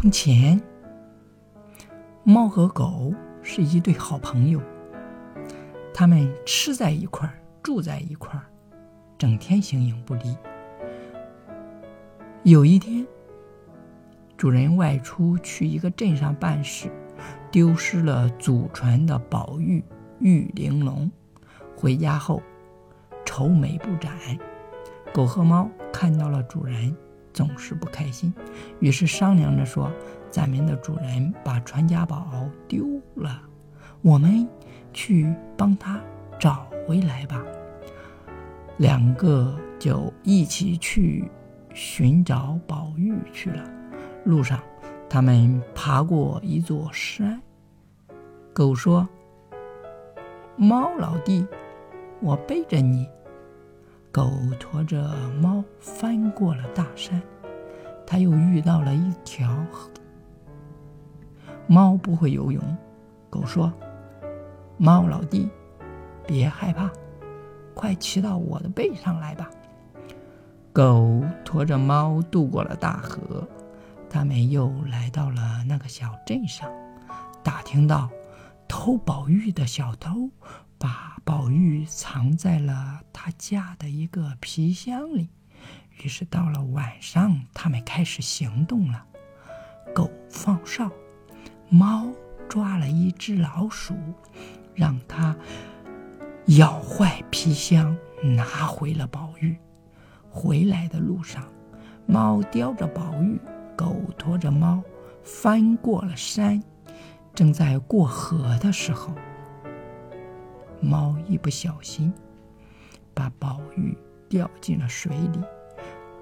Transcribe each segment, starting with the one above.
从前，猫和狗是一对好朋友，他们吃在一块儿，住在一块儿，整天形影不离。有一天，主人外出去一个镇上办事，丢失了祖传的宝玉玉玲珑。回家后，愁眉不展。狗和猫看到了主人。总是不开心，于是商量着说：“咱们的主人把传家宝丢了，我们去帮他找回来吧。”两个就一起去寻找宝玉去了。路上，他们爬过一座山。狗说：“猫老弟，我背着你。”狗驮着猫翻过了大山，他又遇到了一条河。猫不会游泳，狗说：“猫老弟，别害怕，快骑到我的背上来吧。”狗驮着猫渡过了大河，他们又来到了那个小镇上，打听到偷宝玉的小偷。把宝玉藏在了他家的一个皮箱里。于是到了晚上，他们开始行动了。狗放哨，猫抓了一只老鼠，让它咬坏皮箱，拿回了宝玉。回来的路上，猫叼着宝玉，狗驮着猫翻过了山。正在过河的时候。猫一不小心，把宝玉掉进了水里。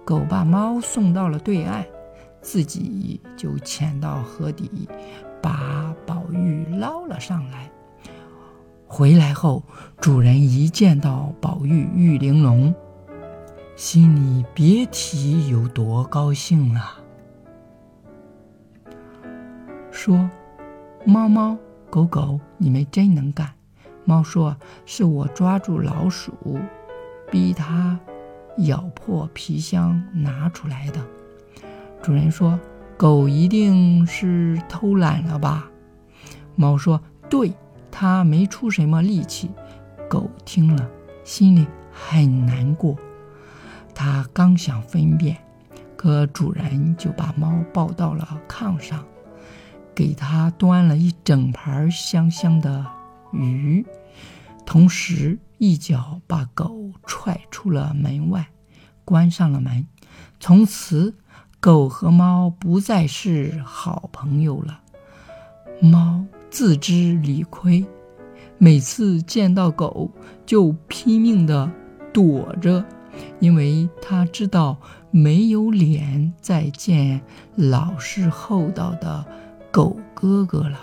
狗把猫送到了对岸，自己就潜到河底，把宝玉捞了上来。回来后，主人一见到宝玉玉玲珑，心里别提有多高兴了，说：“猫猫狗狗，你们真能干。”猫说：“是我抓住老鼠，逼它咬破皮箱拿出来的。”主人说：“狗一定是偷懒了吧？”猫说：“对，它没出什么力气。”狗听了，心里很难过。它刚想分辨，可主人就把猫抱到了炕上，给它端了一整盘香香的鱼。同时，一脚把狗踹出了门外，关上了门。从此，狗和猫不再是好朋友了。猫自知理亏，每次见到狗就拼命地躲着，因为它知道没有脸再见老实厚道的狗哥哥了。